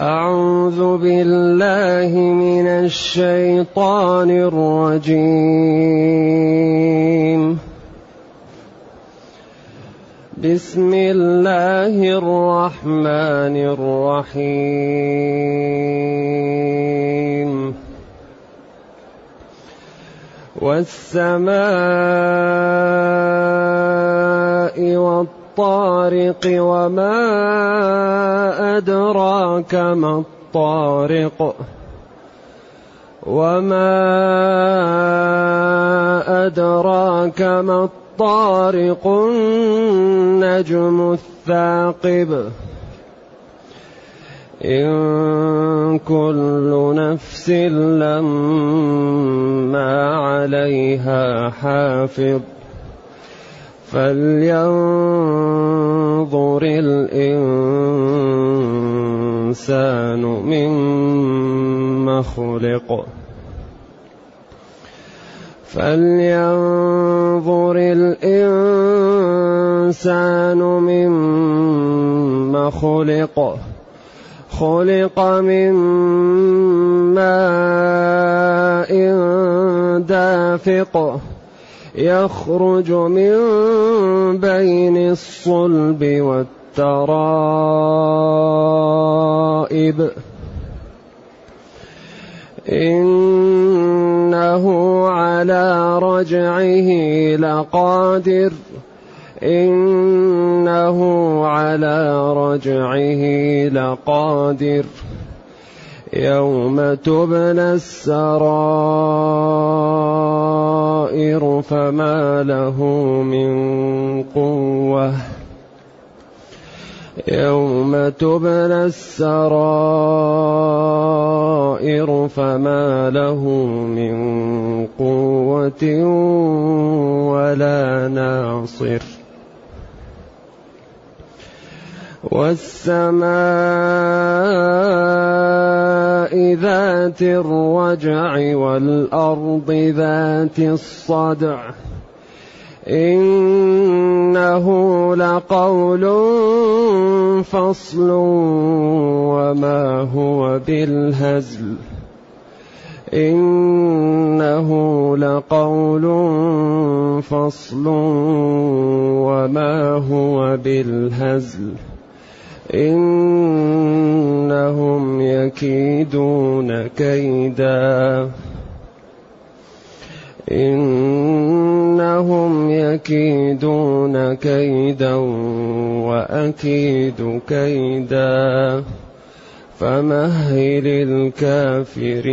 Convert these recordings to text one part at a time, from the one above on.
أعوذ بالله من الشيطان الرجيم. بسم الله الرحمن الرحيم. والسماء والطارق وما أدراك ما الطارق وما أدراك ما الطارق النجم الثاقب إن كل نفس لما عليها حافظ فلينظر الإنسان مما خلق فلينظر الإنسان مما خلق خلق من ماء دافق يخرج من بين الصلب والترائب. إنه على رجعه لقادر. إنه على رجعه لقادر. يوم تبلى السرائر. فما له من قوة. يوم تبلى السرائر فما له من قوة ولا ناصر. والسماء ذات الرجع والأرض ذات الصدع. إنه لقول فصل وما هو بالهزل. إنه لقول فصل وما هو بالهزل. إنهم يكيدون كيدا. إنهم يكيدون كيدا وأكيد كيدا. فمهل الكافرين.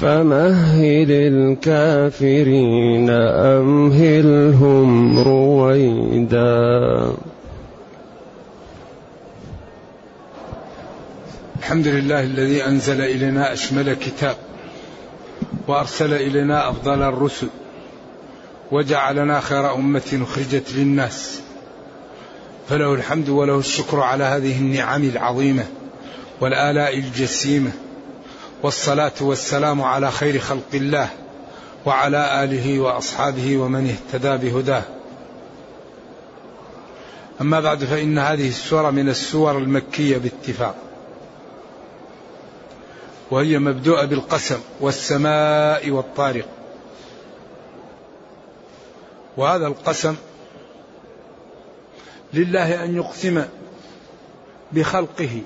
فمهل الكافرين أمهلهم رويدا. الحمد لله الذي أنزل إلينا أشمل كتاب وأرسل إلينا أفضل الرسل وجعلنا خير أمة أخرجت للناس. فله الحمد وله الشكر على هذه النعم العظيمة والآلاء الجسيمة. والصلاة والسلام على خير خلق الله وعلى آله وأصحابه ومن اهتدى بهداه. أما بعد فإن هذه السورة من السور المكية باتفاق وهي مبدوءة بالقسم والسماء والطارق. وهذا القسم لله أن يقسم بخلقه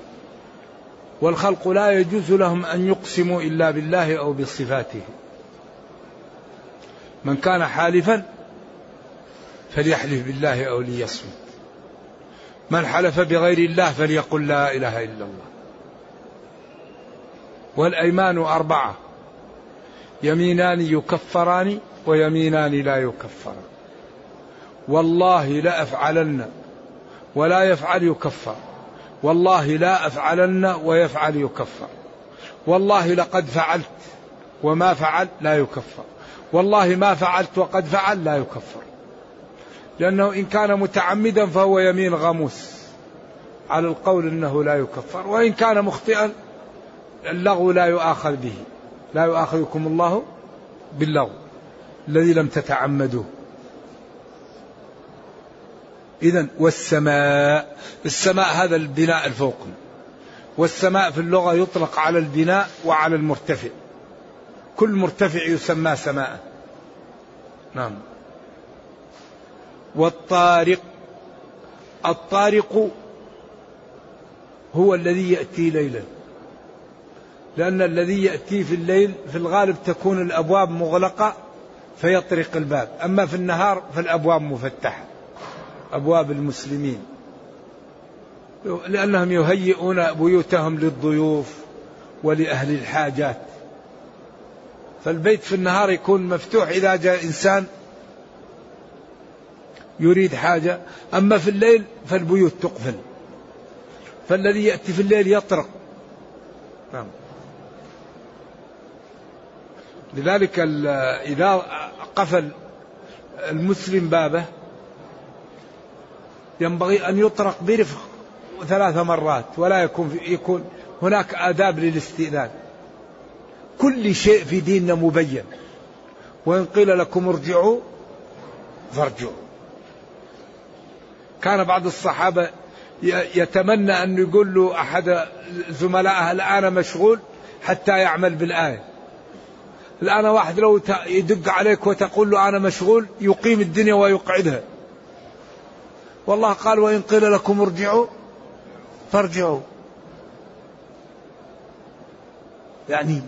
والخلق لا يجوز لهم أن يقسموا إلا بالله أو بصفاته. من كان حالفا فليحلف بالله أو ليصمت. من حلف بغير الله فليقل لا إله إلا الله. والأيمان أربعة. يمينان يكفران ويمينان لا يكفران. والله لأفعلن ولا يفعل يكفر. والله لا أفعلن ويفعل يكفر. والله لقد فعلت وما فعل لا يكفر. والله ما فعلت وقد فعل لا يكفر. لأنه إن كان متعمدا فهو يمين غموس على القول أنه لا يكفر. وإن كان مخطئا اللغو لا يؤاخذ به. لا يؤاخذكم الله باللغو الذي لم تتعمدوه. إذا والسماء السماء هذا البناء الفوقي والسماء في اللغة يطلق على البناء وعلى المرتفع. كل مرتفع يسمى سماء. نعم. والطارق الطارق هو الذي يأتي ليلا. لأن الذي يأتي في الليل في الغالب تكون الأبواب مغلقة فيطرق الباب. أما في النهار فالأبواب مفتحة. أبواب المسلمين. لأنهم يهيئون بيوتهم للضيوف ولأهل الحاجات. فالبيت في النهار يكون مفتوح إذا جاء إنسان يريد حاجة. أما في الليل فالبيوت تقفل. فالذي يأتي في الليل يطرق. نعم. لذلك إذا قفل المسلم بابه ينبغي أن يطرق برفق ثلاث مرات ولا يكون يكون هناك آداب للاستئذان. كل شيء في ديننا مبين. وإن قيل لكم ارجعوا فارجعوا. كان بعض الصحابة يتمنى أن يقول له أحد زملائه الآن مشغول حتى يعمل بالآية. الآن واحد لو يدق عليك وتقول له أنا مشغول يقيم الدنيا ويقعدها. والله قال وإن قيل لكم ارجعوا فارجعوا. يعني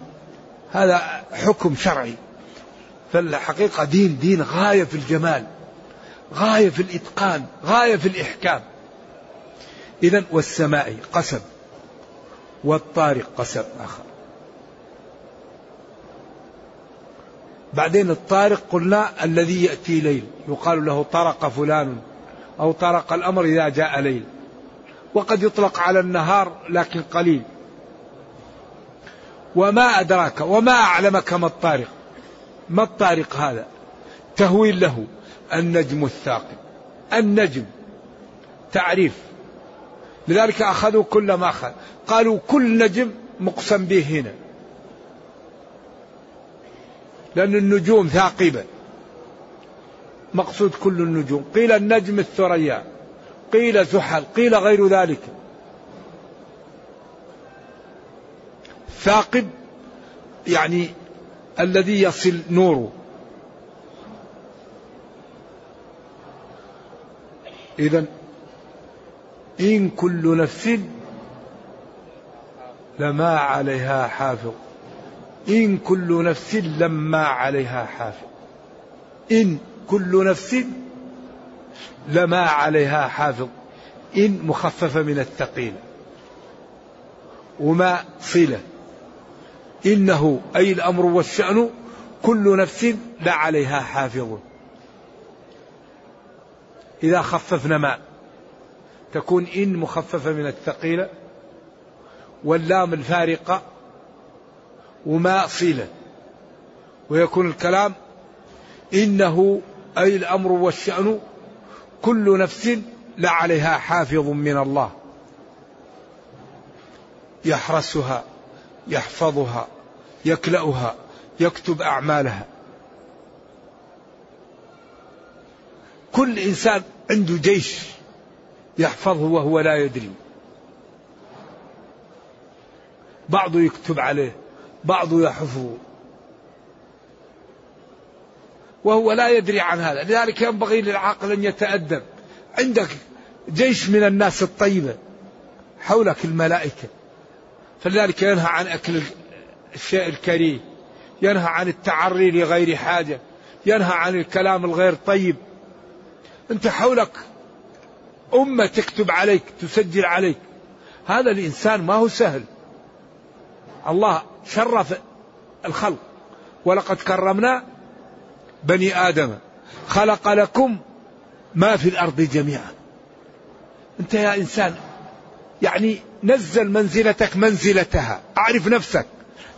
هذا حكم شرعي. فالحقيقة دين دين غاية في الجمال غاية في الإتقان غاية في الإحكام. إذا والسماء قسم والطارق قسم آخر. بعدين الطارق قلنا الذي يأتي ليل يقال له طرق فلان. أو طرق الأمر إذا جاء ليل. وقد يطلق على النهار لكن قليل. وما أدراك وما أعلمك ما الطارق. ما الطارق هذا؟ تهويل له النجم الثاقب. النجم. تعريف. لذلك أخذوا كل ما أخذ. قالوا كل نجم مقسم به هنا. لأن النجوم ثاقبة. مقصود كل النجوم. قيل النجم الثريا قيل زحل قيل غير ذلك. ثاقب يعني الذي يصل نوره. إذا إن كل نفس لما عليها حافظ. إن كل نفس لما عليها حافظ. إن كل نفس لما عليها حافظ إن مخففة من الثقيل. وما صلة إنه أي الأمر والشأن كل نفس لا عليها حافظ. إذا خففنا ما تكون إن مخففة من الثقيلة واللام الفارقة وما صلة ويكون الكلام إنه أي الأمر والشأن كل نفس لعليها حافظ من الله. يحرسها يحفظها يكلأها يكتب أعمالها. كل إنسان عنده جيش يحفظه وهو لا يدري. بعضه يكتب عليه بعضه يحفظه. وهو لا يدري عن هذا. لذلك ينبغي للعاقل أن يتأدب. عندك جيش من الناس الطيبة حولك الملائكة. فلذلك ينهى عن أكل الشيء الكريه ينهى عن التعري لغير حاجة. ينهى عن الكلام الغير طيب. أنت حولك أمة تكتب عليك تسجل عليك. هذا الإنسان ما هو سهل. الله شرف الخلق. ولقد كرمنا بني آدم خلق لكم ما في الأرض جميعا. أنت يا إنسان يعني نزل منزلتك منزلتها أعرف نفسك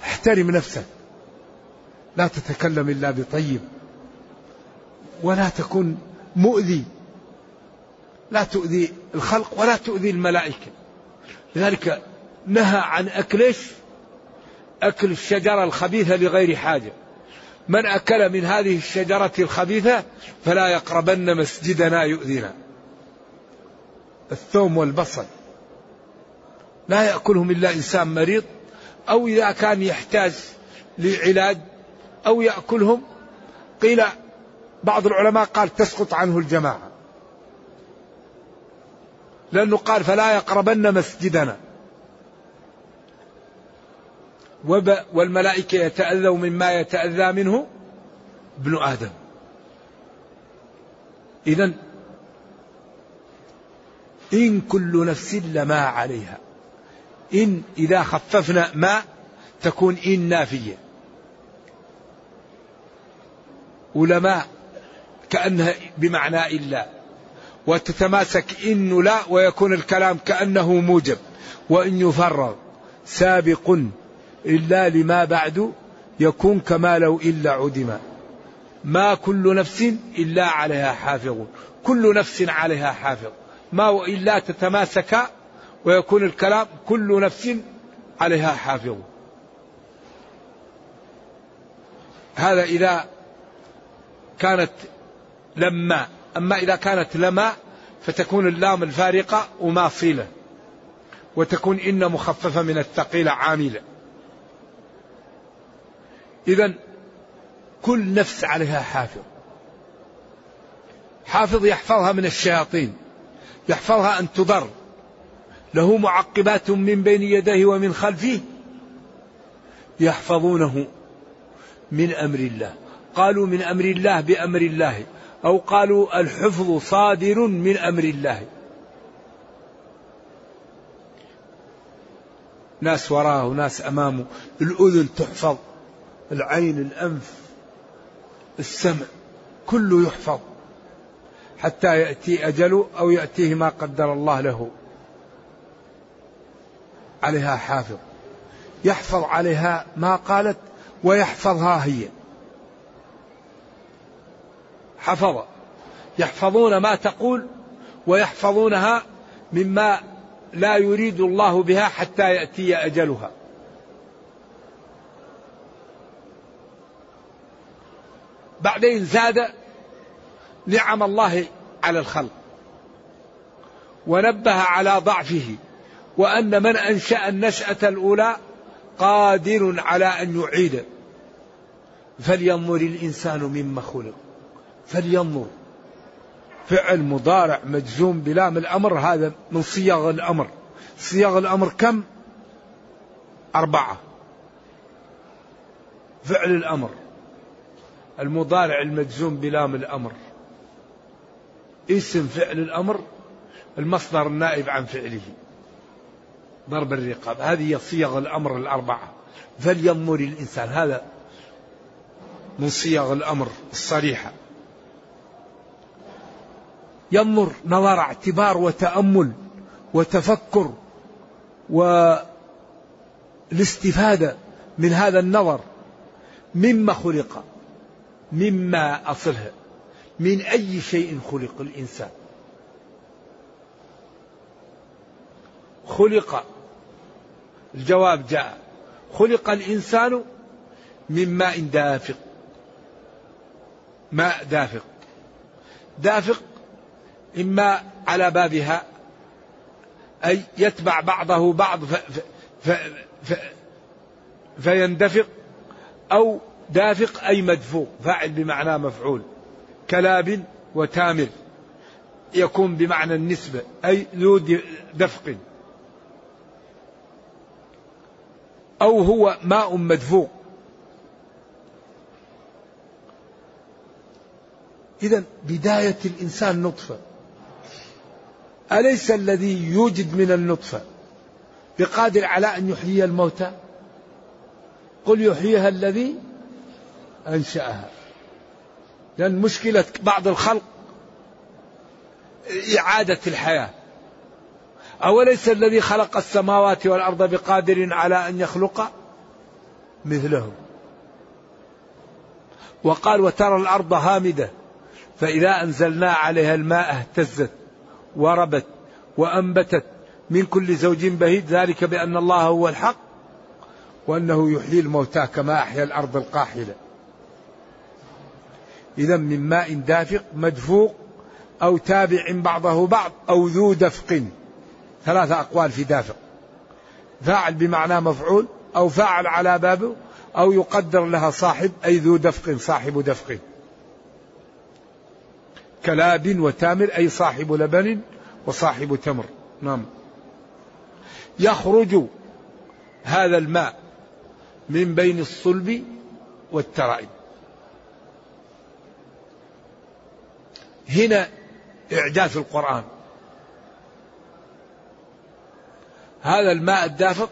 احترم نفسك. لا تتكلم إلا بطيب ولا تكن مؤذي. لا تؤذي الخلق ولا تؤذي الملائكة. لذلك نهى عن أكل أكل الشجرة الخبيثة لغير حاجة. من أكل من هذه الشجرة الخبيثة فلا يقربن مسجدنا يؤذينا. الثوم والبصل. لا يأكلهم إلا إنسان مريض أو إذا كان يحتاج لعلاج أو يأكلهم. قيل بعض العلماء قال تسقط عنه الجماعة. لأنه قال فلا يقربن مسجدنا. والملائكة يتأذوا مما يتأذى منه ابن آدم. إذا إن كل نفس لما عليها. إن إذا خففنا ما تكون إن نافية. ولما كأنها بمعنى إلا. وتتماسك إن لا ويكون الكلام كأنه موجب. وإن يفرغ سابق إلا لما بعد يكون كما لو إلا عدما ما كل نفس إلا عليها حافظ. كل نفس عليها حافظ. ما وإلا تتماسك ويكون الكلام كل نفس عليها حافظ. هذا إذا كانت لما. أما إذا كانت لما فتكون اللام الفارقة وما صلة وتكون إن مخففة من الثقيلة عاملة. إذا كل نفس عليها حافظ. حافظ يحفظها من الشياطين يحفظها أن تضر. له معقبات من بين يديه ومن خلفه يحفظونه من أمر الله. قالوا من أمر الله بأمر الله أو قالوا الحفظ صادر من أمر الله. ناس وراه وناس أمامه الأذن تحفظ. العين الأنف السمع كله يحفظ حتى يأتي أجله أو يأتيه ما قدر الله له. عليها حافظ. يحفظ عليها ما قالت ويحفظها هي. حفظ. يحفظون ما تقول ويحفظونها مما لا يريد الله بها حتى يأتي أجلها. بعدين زاد نعم الله على الخلق ونبه على ضعفه وأن من أنشأ النشأة الأولى قادر على أن يعيد. فلينظر الإنسان مما خلق. فلينظر. فعل مضارع مجزوم بلام الأمر هذا من صيغ الأمر. صيغ الأمر كم؟ أربعة. فعل الأمر. المضارع المجزوم بلام الأمر. اسم فعل الأمر المصدر النائب عن فعله. ضرب الرقاب. هذه صيغ الأمر الأربعة. فلينظر الإنسان. هذا من صيغ الأمر الصريحة. ينظر نظر اعتبار وتأمل وتفكر والاستفادة من هذا النظر. مما خلق. مما أصلها من أي شيء خلق الإنسان؟ خلق. الجواب جاء. خلق الإنسان من ماء دافق. ماء دافق. دافق إما على بابها أي يتبع بعضه بعض ف ف ف فيندفق أو دافق أي مدفوق فاعل بمعنى مفعول كلاب وتامر يكون بمعنى النسبة أي ذو دفق أو هو ماء مدفوق إذا بداية الإنسان نطفة. أليس الذي يوجد من النطفة؟ بقادر على أن يحيي الموتى؟ قل يحييها الذي أنشأها. لأن مشكلة بعض الخلق إعادة الحياة. أوليس الذي خلق السماوات والأرض بقادر على أن يخلق؟ مثله وقال وترى الأرض هامدة فإذا أنزلنا عليها الماء اهتزت وربت وأنبتت من كل زوج بهيد ذلك بأن الله هو الحق وأنه يحيي الموتى كما أحيا الأرض القاحلة. إذا من ماء دافق مدفوق أو تابع بعضه بعض أو ذو دفق. ثلاثة أقوال في دافق. فاعل بمعنى مفعول أو فاعل على بابه أو يقدر لها صاحب أي ذو دفق صاحب دفق. كلاب وتامر أي صاحب لبن وصاحب تمر. نعم. يخرج هذا الماء من بين الصلب والترائب. هنا إعجاز القرآن. هذا الماء الدافق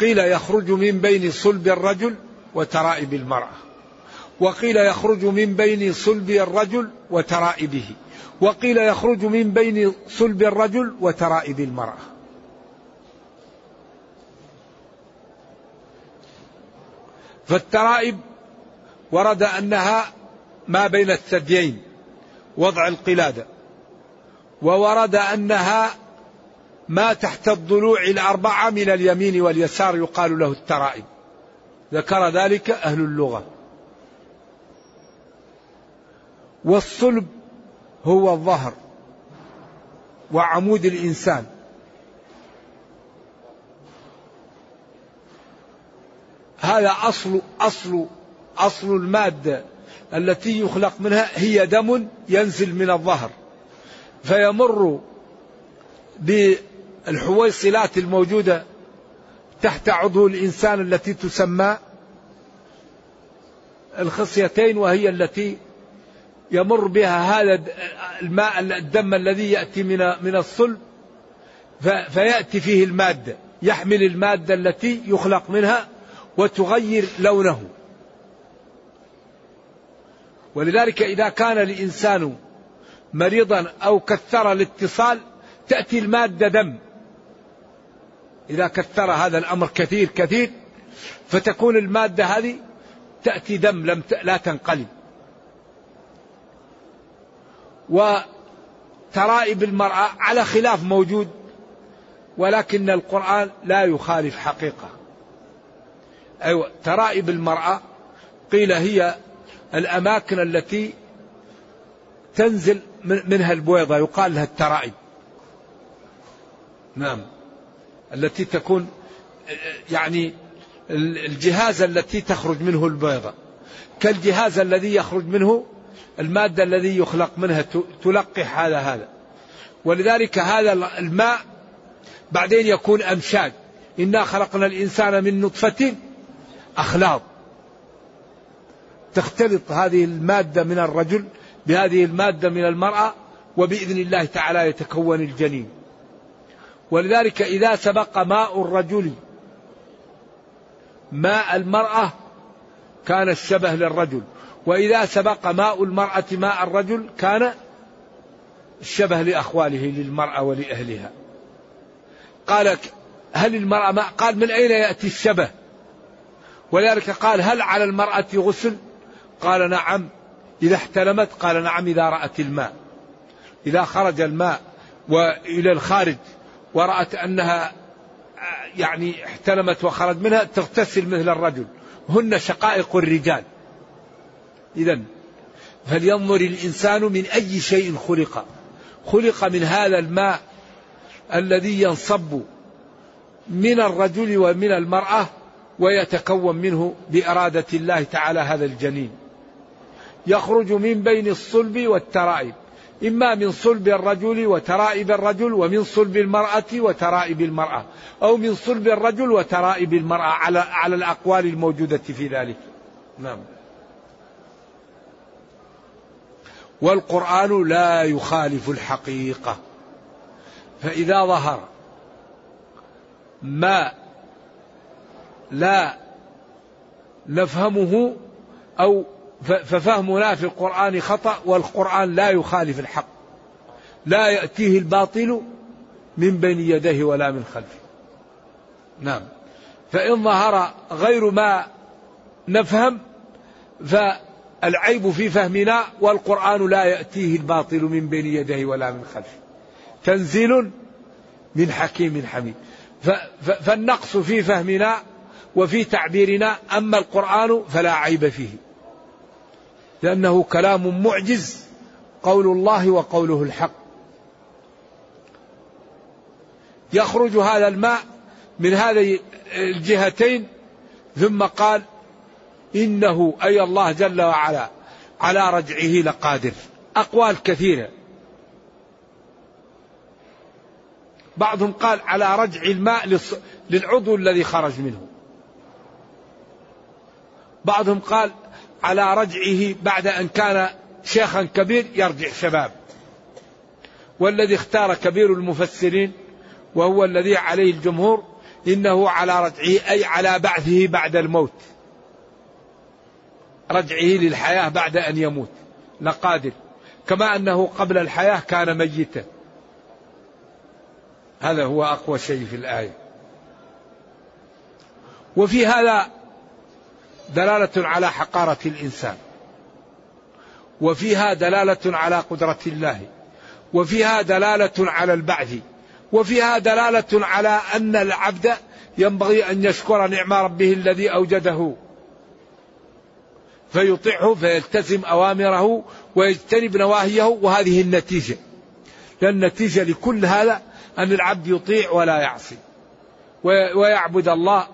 قيل يخرج من بين صلب الرجل وترائب المرأة وقيل يخرج من بين صلب الرجل وترائبه وقيل يخرج من بين صلب الرجل وترائب المرأة. فالترائب ورد أنها ما بين الثديين وضع القلادة وورد أنها ما تحت الضلوع الأربعة من اليمين واليسار يقال له الترائب. ذكر ذلك أهل اللغة. والصلب هو الظهر وعمود الإنسان. هذا أصل أصل أصل المادة. التي يخلق منها هي دم ينزل من الظهر فيمر بالحويصلات الموجودة تحت عضو الإنسان التي تسمى الخصيتين وهي التي يمر بها هذا الماء الدم الذي يأتي من من الصلب فيأتي فيه المادة يحمل المادة التي يخلق منها وتغير لونه. ولذلك إذا كان الإنسان مريضا أو كثر الاتصال تأتي المادة دم. إذا كثر هذا الأمر كثير كثير فتكون المادة هذه تأتي دم لم لا تنقلب. وترائب المرأة على خلاف موجود ولكن القرآن لا يخالف حقيقة. أيوة ترائب المرأة قيل هي الأماكن التي تنزل منها البويضة يقال لها الترائب. نعم. التي تكون يعني الجهاز التي تخرج منه البيضة كالجهاز الذي يخرج منه المادة الذي يخلق منها تلقح هذا هذا. ولذلك هذا الماء بعدين يكون أمشاج. إنا خلقنا الإنسان من نطفة أخلاط. تختلط هذه المادة من الرجل بهذه المادة من المرأة وبإذن الله تعالى يتكون الجنين. ولذلك إذا سبق ماء الرجل ماء المرأة كان الشبه للرجل. وإذا سبق ماء المرأة ماء الرجل كان الشبه لأخواله للمرأة ولأهلها. قال هل المرأة ماء قال من أين يأتي الشبه؟ ولذلك قال هل على المرأة غسل؟ قال نعم. إذا احتلمت قال نعم إذا رأت الماء. إذا خرج الماء وإلى الخارج ورأت أنها يعني احتلمت وخرج منها تغتسل مثل الرجل. هن شقائق الرجال. إذا فلينظر الإنسان من أي شيء خلق. خلق من هذا الماء الذي ينصب من الرجل ومن المرأة ويتكون منه بإرادة الله تعالى هذا الجنين. يخرج من بين الصلب والترائب. إما من صلب الرجل وترائب الرجل ومن صلب المرأة وترائب المرأة. أو من صلب الرجل وترائب المرأة على على الأقوال الموجودة في ذلك. نعم. والقرآن لا يخالف الحقيقة. فإذا ظهر ما لا نفهمه أو ففهمنا في القرآن خطأ والقرآن لا يخالف الحق. لا يأتيه الباطل من بين يديه ولا من خلفه. نعم. فإن ظهر غير ما نفهم فالعيب في فهمنا والقرآن لا يأتيه الباطل من بين يديه ولا من خلفه. تنزيل من حكيم حميد. فالنقص في فهمنا وفي تعبيرنا أما القرآن فلا عيب فيه. لأنه كلام معجز قول الله وقوله الحق. يخرج هذا الماء من هذه الجهتين ثم قال إنه أي الله جل وعلا على رجعه لقادر. أقوال كثيرة. بعضهم قال على رجع الماء للعضو الذي خرج منه. بعضهم قال على رجعه بعد أن كان شيخا كبير يرجع شباب. والذي اختار كبير المفسرين وهو الذي عليه الجمهور إنه على رجعه أي على بعثه بعد الموت. رجعه للحياة بعد أن يموت. لقادر. كما أنه قبل الحياة كان ميتا. هذا هو أقوى شيء في الآية. وفي هذا دلالة على حقارة الإنسان. وفيها دلالة على قدرة الله. وفيها دلالة على البعث. وفيها دلالة على أن العبد ينبغي أن يشكر نعم ربه الذي أوجده. فيطيعه فيلتزم أوامره ويجتنب نواهيه وهذه النتيجة. لأن النتيجة لكل هذا أن العبد يطيع ولا يعصي. ويعبد الله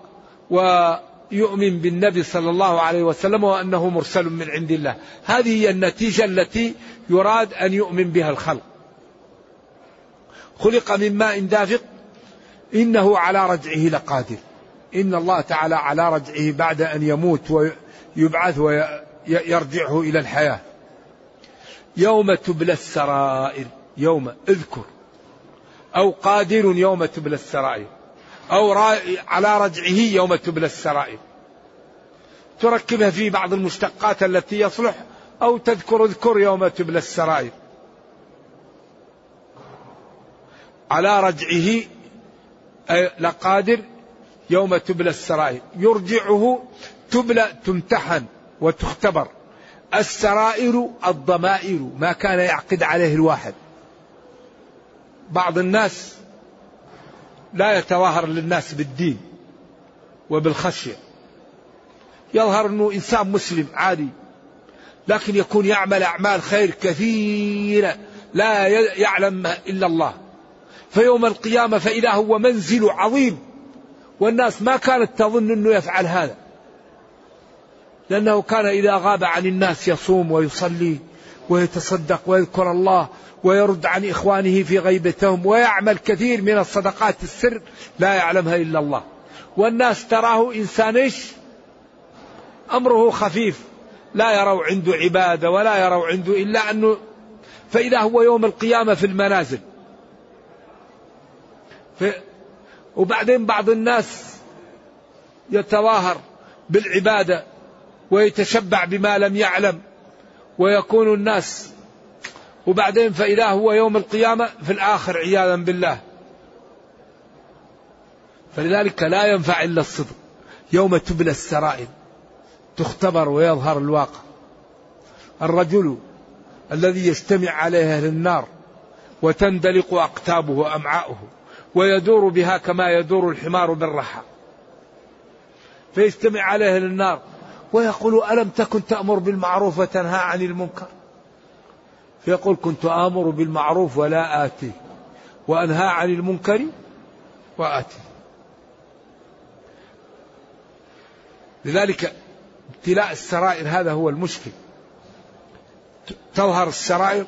ويؤمن بالنبي صلى الله عليه وسلم وأنه مرسل من عند الله. هذه هي النتيجة التي يراد أن يؤمن بها الخلق. خلق من ماء دافق إنه على رجعه لقادر. إن الله تعالى على رجعه بعد أن يموت ويبعث ويرجعه إلى الحياة. يوم تبلى السرائر يوم أذكر. أو قادر يوم تبلى السرائر. أو على رجعه يوم تبلى السرائر. تركبها في بعض المشتقات التي يصلح أو تذكر اذكر يوم تبلى السرائر. على رجعه لقادر يوم تبلى السرائر. يرجعه تبلى تمتحن وتختبر. السرائر الضمائر ما كان يعقد عليه الواحد. بعض الناس لا يتظاهر للناس بالدين وبالخشية. يظهر أنه إنسان مسلم عادي لكن يكون يعمل أعمال خير كثيرة لا يعلم إلا الله. فيوم القيامة فإذا هو منزل عظيم والناس ما كانت تظن أنه يفعل هذا. لأنه كان إذا غاب عن الناس يصوم ويصلي ويتصدق ويذكر الله ويرد عن إخوانه في غيبتهم ويعمل كثير من الصدقات السر لا يعلمها إلا الله. والناس تراه إنسان أمره خفيف لا يروا عنده عبادة ولا يروا عنده إلا أنه فإذا هو يوم القيامة في المنازل. في وبعدين بعض الناس يتظاهر بالعبادة ويتشبع بما لم يعلم ويكون الناس وبعدين فإذا هو يوم القيامة في الآخر عياذا بالله. فلذلك لا ينفع إلا الصدق. يوم تبلى السرائر تختبر ويظهر الواقع. الرجل الذي يجتمع عليه أهل النار وتندلق أقتابه وأمعاؤه ويدور بها كما يدور الحمار بالرحى. فيجتمع عليه أهل النار ويقول ألم تكن تأمر بالمعروف وتنهى عن المنكر؟ فيقول كنت آمر بالمعروف ولا آتي وأنهى عن المنكر وآتي. لذلك ابتلاء السرائر هذا هو المشكل. تظهر السرائر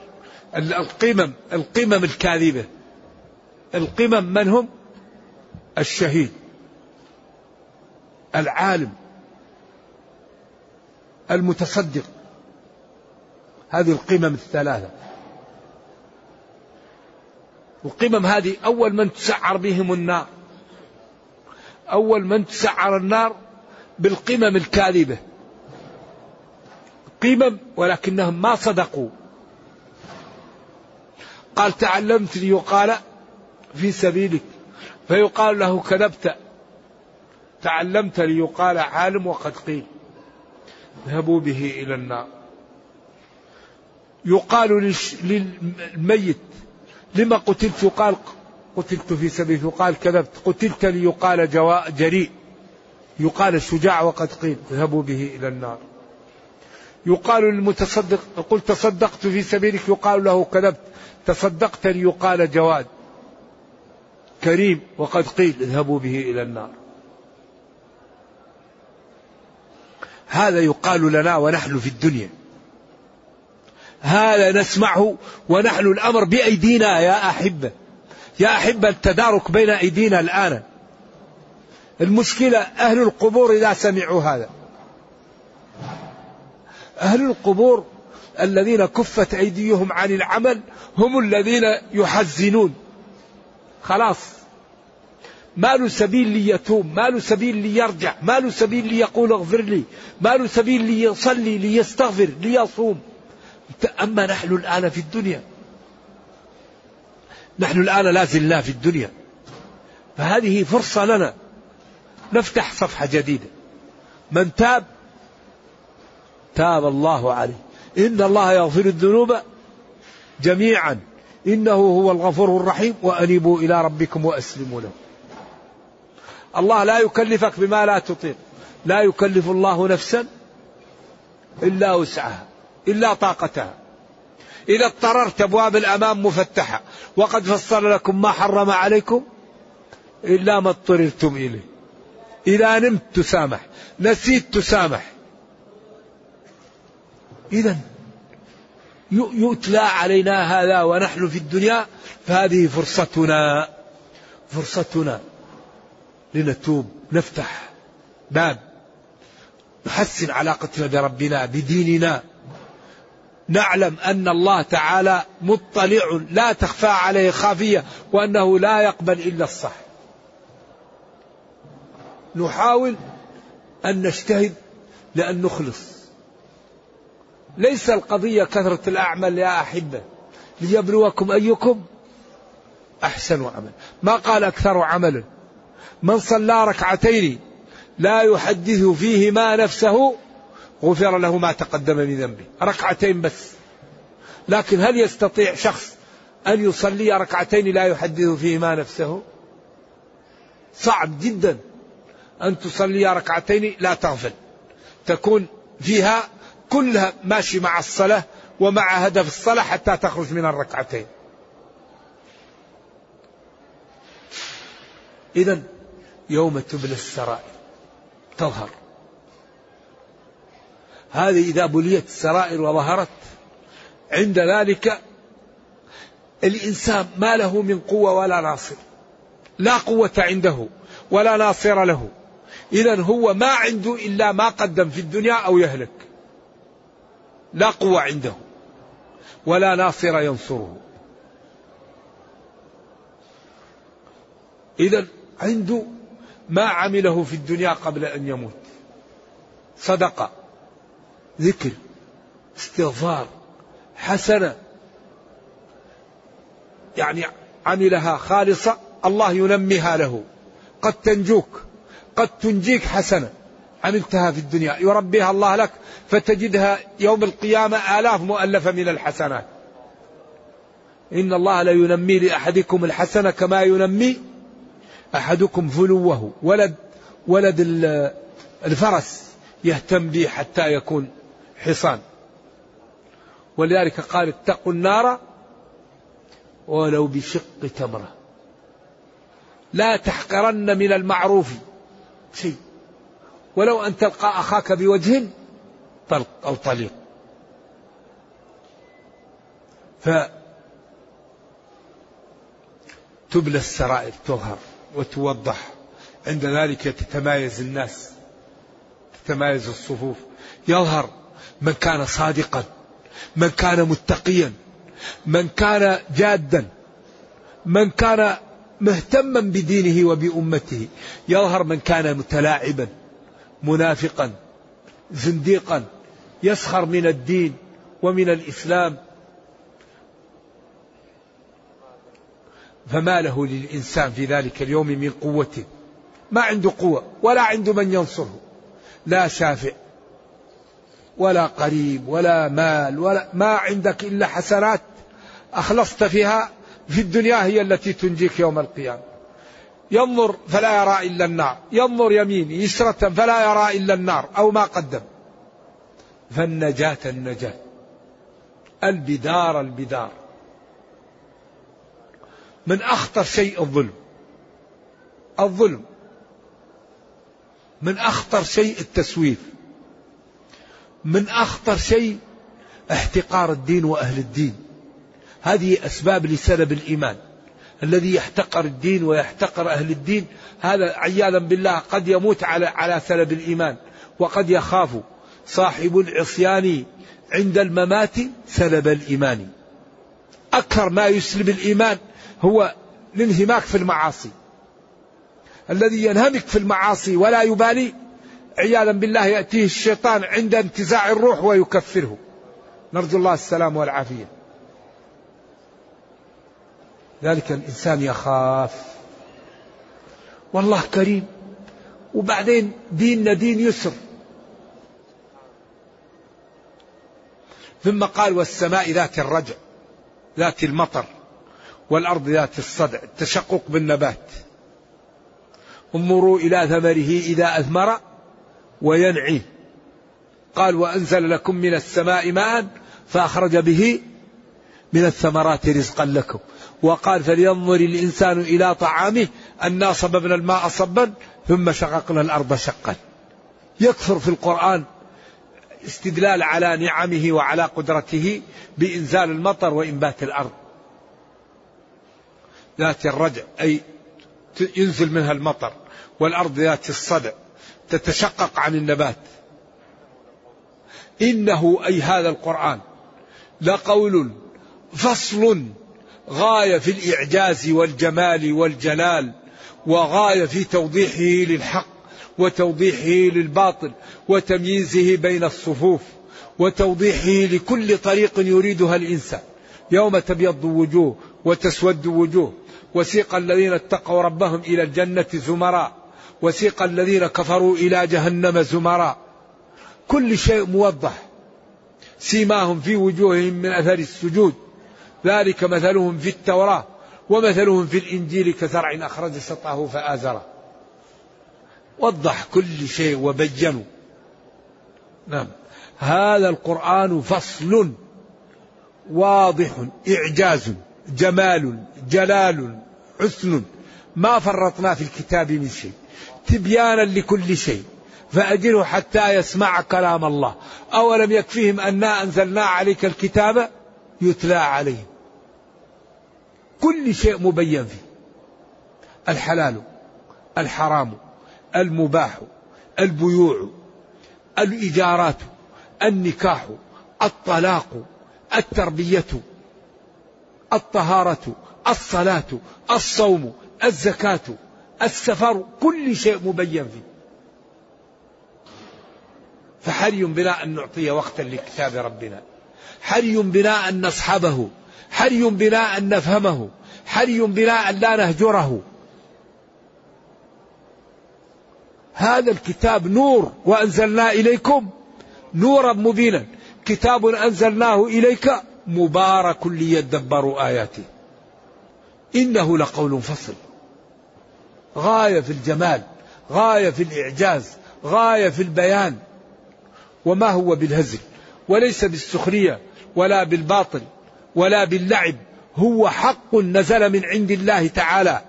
القمم القمم الكاذبة. القمم من هم؟ الشهيد العالم المتصدق. هذه القمم الثلاثة. القمم هذه أول من تسعر بهم النار. أول من تسعر النار بالقمم الكاذبة. قمم ولكنهم ما صدقوا. قال تعلمت ليقال في سبيلك. فيقال له كذبت. تعلمت ليقال عالم وقد قيل. اذهبوا به إلى النار. يقال للميت لما قتلت يقال قتلت في سبيل يقال كذبت قتلت ليقال جواء جريء. يقال الشجاع وقد قيل اذهبوا به إلى النار. يقال للمتصدق قل تصدقت في سبيلك. يقال له كذبت. تصدقت ليقال جواد. كريم وقد قيل اذهبوا به إلى النار. هذا يقال لنا ونحن في الدنيا. هذا نسمعه ونحن الأمر بأيدينا يا أحبة. يا أحبة التدارك بين أيدينا الآن. المشكلة أهل القبور إذا سمعوا هذا. أهل القبور الذين كفت أيديهم عن العمل هم الذين يحزنون. خلاص. ما له سبيل ليتوب ما له سبيل ليرجع ما له سبيل ليقول اغفر لي ما له سبيل ليصلي ليستغفر ليصوم. أما نحن الآن في الدنيا. نحن الآن لا زلنا في الدنيا. فهذه فرصة لنا. نفتح صفحة جديدة. من تاب تاب الله عليه. إن الله يغفر الذنوب جميعا. إنه هو الغفور الرحيم. وأنيبوا إلى ربكم وأسلموا له. الله لا يكلفك بما لا تطيق. لا يكلف الله نفسا إلا وسعها. إلا طاقتها إذا اضطررت أبواب الأمام مفتحة. وقد فصل لكم ما حرم عليكم إلا ما اضطررتم إليه. إذا نمت تسامح. نسيت تسامح. إذا يتلى علينا هذا ونحن في الدنيا. فهذه فرصتنا. فرصتنا لنتوب. نفتح باب. نحسن علاقتنا بربنا بديننا. نعلم أن الله تعالى مطلع لا تخفى عليه خافية وأنه لا يقبل إلا الصح. نحاول أن نجتهد لأن نخلص. ليس القضية كثرة الأعمال يا أحبة ليبلوكم أيكم أحسن عمل. ما قال أكثر عملا. من صلى ركعتين لا يحدث فيهما نفسه غفر له ما تقدم من ذنبه. ركعتين بس. لكن هل يستطيع شخص أن يصلي ركعتين لا يحدث فيهما نفسه؟ صعب جدا أن تصلي ركعتين لا تغفل. تكون فيها كلها ماشي مع الصلاة ومع هدف الصلاة حتى تخرج من الركعتين. إذا يوم تبلى السرائر. تظهر. هذه إذا بليت السرائر وظهرت عند ذلك الإنسان ما له من قوة ولا ناصر. لا قوة عنده ولا ناصر له. إذا هو ما عنده إلا ما قدم في الدنيا أو يهلك. لا قوة عنده ولا ناصر ينصره. إذا عنده ما عمله في الدنيا قبل أن يموت. صدقة. ذكر استغفار حسنة. يعني عملها خالصة الله ينميها له. قد تنجوك قد تنجيك حسنة. عملتها في الدنيا يربيها الله لك فتجدها يوم القيامة آلاف مؤلفة من الحسنات إن الله لا ينمي لأحدكم الحسنة كما ينمي أحدكم فلوه ولد ولد الفرس يهتم به حتى يكون حصان. ولذلك قال اتقوا النار ولو بشق تمرة. لا تحقرن من المعروف شيء. ولو أن تلقى أخاك بوجه طلق أو طليق. فتبلى السرائر تظهر وتوضح. عند ذلك تتمايز الناس تتمايز الصفوف. يظهر من كان صادقا من كان متقيا من كان جادا من كان مهتما بدينه وبأمته. يظهر من كان متلاعبا منافقا زنديقا يسخر من الدين ومن الإسلام. فما له للإنسان في ذلك اليوم من قوة. ما عنده قوة ولا عنده من ينصره. لا شافع ولا قريب ولا مال ولا ما عندك إلا حسنات أخلصت فيها في الدنيا هي التي تنجيك يوم القيامة. ينظر فلا يرى إلا النار. ينظر يمين يسرة فلا يرى إلا النار أو ما قدم. فالنجاة النجاة. البدار البدار. من أخطر شيء الظلم. الظلم. من أخطر شيء التسويف. من أخطر شيء احتقار الدين وأهل الدين. هذه أسباب لسلب الإيمان. الذي يحتقر الدين ويحتقر أهل الدين هذا عياذا بالله قد يموت على على سلب الإيمان. وقد يخاف صاحب العصيان عند الممات سلب الإيمان. أكثر ما يسلب الإيمان هو الانهماك في المعاصي. الذي ينهمك في المعاصي ولا يبالي عياذا بالله يأتيه الشيطان عند انتزاع الروح ويكفره. نرجو الله السلام والعافية. ذلك الإنسان يخاف. والله كريم. وبعدين ديننا دين يسر. ثم قال والسماء ذات الرجع ذات المطر والأرض ذات الصدع التشقق بالنبات. انظروا إلى ثمره إذا أثمر. وينعي. قال وأنزل لكم من السماء ماء فأخرج به من الثمرات رزقا لكم. وقال فلينظر الإنسان إلى طعامه أنا صببنا الماء صبا ثم شققنا الأرض شقا. يكثر في القرآن استدلال على نعمه وعلى قدرته بإنزال المطر وإنبات الأرض. ذات الرجع أي ينزل منها المطر. والأرض ذات الصدع تتشقق عن النبات. إنه أي هذا القرآن لقول فصل غاية في الإعجاز والجمال والجلال وغاية في توضيحه للحق وتوضيحه للباطل وتمييزه بين الصفوف وتوضيحه لكل طريق يريدها الإنسان. يوم تبيض وجوه وتسود وجوه وسيق الذين اتقوا ربهم إلى الجنة زمراء وسيق الذين كفروا إلى جهنم زمراء كل شيء موضح. سيماهم في وجوههم من أثر السجود. ذلك مثلهم في التوراة ومثلهم في الإنجيل كزرع أخرج سطاه فآزره وضح كل شيء وبينه نعم. هذا القرآن فصل واضح إعجاز جمال جلال حسن. ما فرطنا في الكتاب من شيء. تبيانا لكل شيء فأجره حتى يسمع كلام الله. أولم يكفيهم أنا أنزلنا عليك الكتاب يتلى عليهم. كل شيء مبين فيه. الحلال الحرام المباح البيوع الإيجارات النكاح الطلاق التربية الطهارة الصلاة الصوم الزكاة. السفر كل شيء مبين فيه. فحري بنا أن نعطي وقتا لكتاب ربنا. حري بنا أن نصحبه. حري بنا أن نفهمه. حري بنا أن لا نهجره. هذا الكتاب نور وأنزلنا إليكم. نورا مبينا. كتاب أنزلناه إليك مبارك ليدبروا آياته. إنه لقول فصل. غاية في الجمال غاية في الإعجاز غاية في البيان. وما هو بالهزل؟ وليس بالسخرية ولا بالباطل ولا باللعب. هو حق نزل من عند الله تعالى.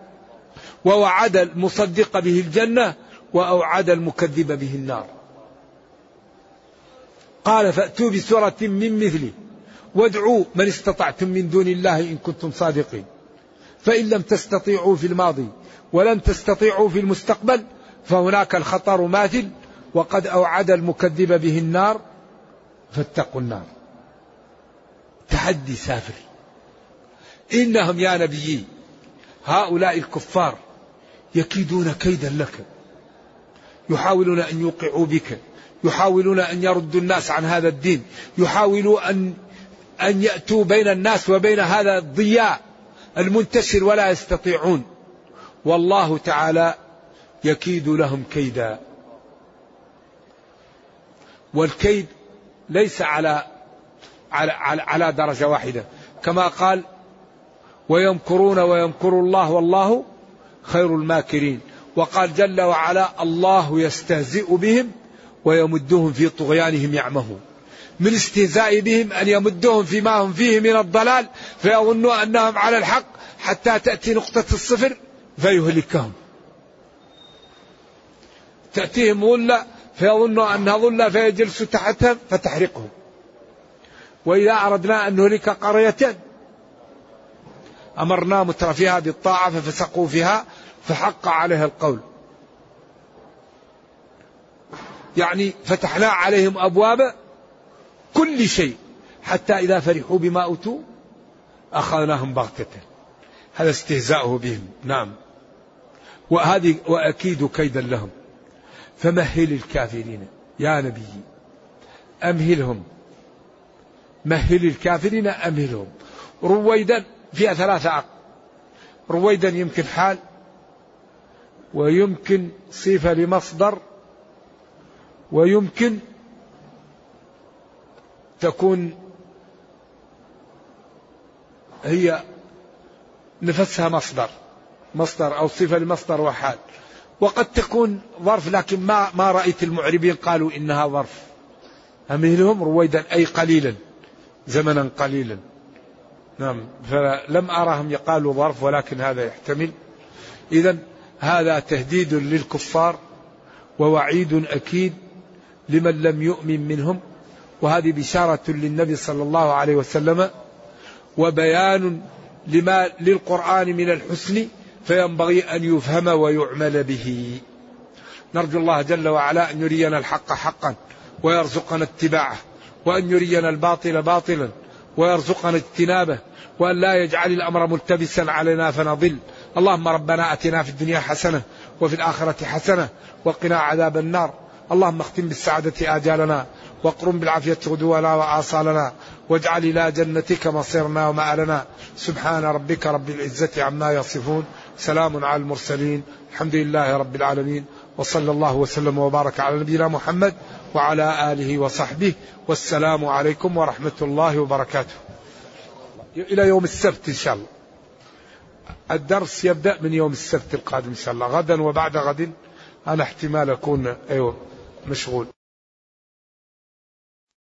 ووعد المصدق به الجنة وأوعد المكذب به النار. قال فأتوا بسورة من مثله وادعوا من استطعتم من دون الله إن كنتم صادقين. فإن لم تستطيعوا في الماضي ولن تستطيعوا في المستقبل فهناك الخطر ماثل وقد أوعد المكذب به النار فاتقوا النار. تحدي سافر. إنهم يا نبيي هؤلاء الكفار يكيدون كيدا لك يحاولون أن يوقعوا بك يحاولون أن يردوا الناس عن هذا الدين يحاولوا أن أن يأتوا بين الناس وبين هذا الضياء المنتشر ولا يستطيعون. والله تعالى يكيد لهم كيدا. والكيد ليس على على على, على درجة واحدة. كما قال ويمكرون ويمكر الله والله خير الماكرين. وقال جل وعلا الله يستهزئ بهم ويمدهم في طغيانهم يعمهون. من استهزاء بهم أن يمدهم فيما هم فيه من الضلال فيظنوا أنهم على الحق حتى تأتي نقطة الصفر. فيهلكهم تأتيهم ظلة فيظنوا أنها ظلة فيجلس تحتها فتحرقهم. وإذا أردنا أن نهلك قرية أمرنا مترفيها بالطاعة ففسقوا فيها فحق عليها القول. يعني فتحنا عليهم أبواب كل شيء حتى إذا فرحوا بما أوتوا أخذناهم بغتة. هذا استهزاؤه بهم. نعم. وهذه وأكيد كيدا لهم. فمهل الكافرين. يا نبي أمهلهم. مهل الكافرين أمهلهم. رويدا فيها ثلاثة عقل. رويدا يمكن حال ويمكن صفة لمصدر ويمكن تكون هي نفسها مصدر. مصدر أو صفة لمصدر وحال وقد تكون ظرف لكن ما ما رأيت المعربين قالوا إنها ظرف. أمهلهم رويدا أي قليلا زمنا قليلا. نعم فلم أرهم يقالوا ظرف ولكن هذا يحتمل. إذا هذا تهديد للكفار ووعيد أكيد لمن لم يؤمن منهم. وهذه بشارة للنبي صلى الله عليه وسلم وبيان لما للقرآن من الحسن فينبغي أن يفهم ويعمل به. نرجو الله جل وعلا أن يرينا الحق حقا ويرزقنا اتباعه وأن يرينا الباطل باطلا ويرزقنا اجتنابه وأن لا يجعل الأمر ملتبسا علينا فنضل. اللهم ربنا أتنا في الدنيا حسنة وفي الآخرة حسنة وقنا عذاب النار. اللهم اختم بالسعادة آجالنا واقرم بالعافية غدونا وآصالنا واجعل إلى جنتك مصيرنا ومآلنا. سبحان ربك رب العزة عما يصفون. سلام على المرسلين. الحمد لله رب العالمين. وصلى الله وسلم وبارك على نبينا محمد وعلى آله وصحبه. والسلام عليكم ورحمة الله وبركاته. إلى يوم السبت إن شاء الله. الدرس يبدأ من يوم السبت القادم إن شاء الله. غدا وبعد غد. أنا احتمال أكون أيوه مشغول.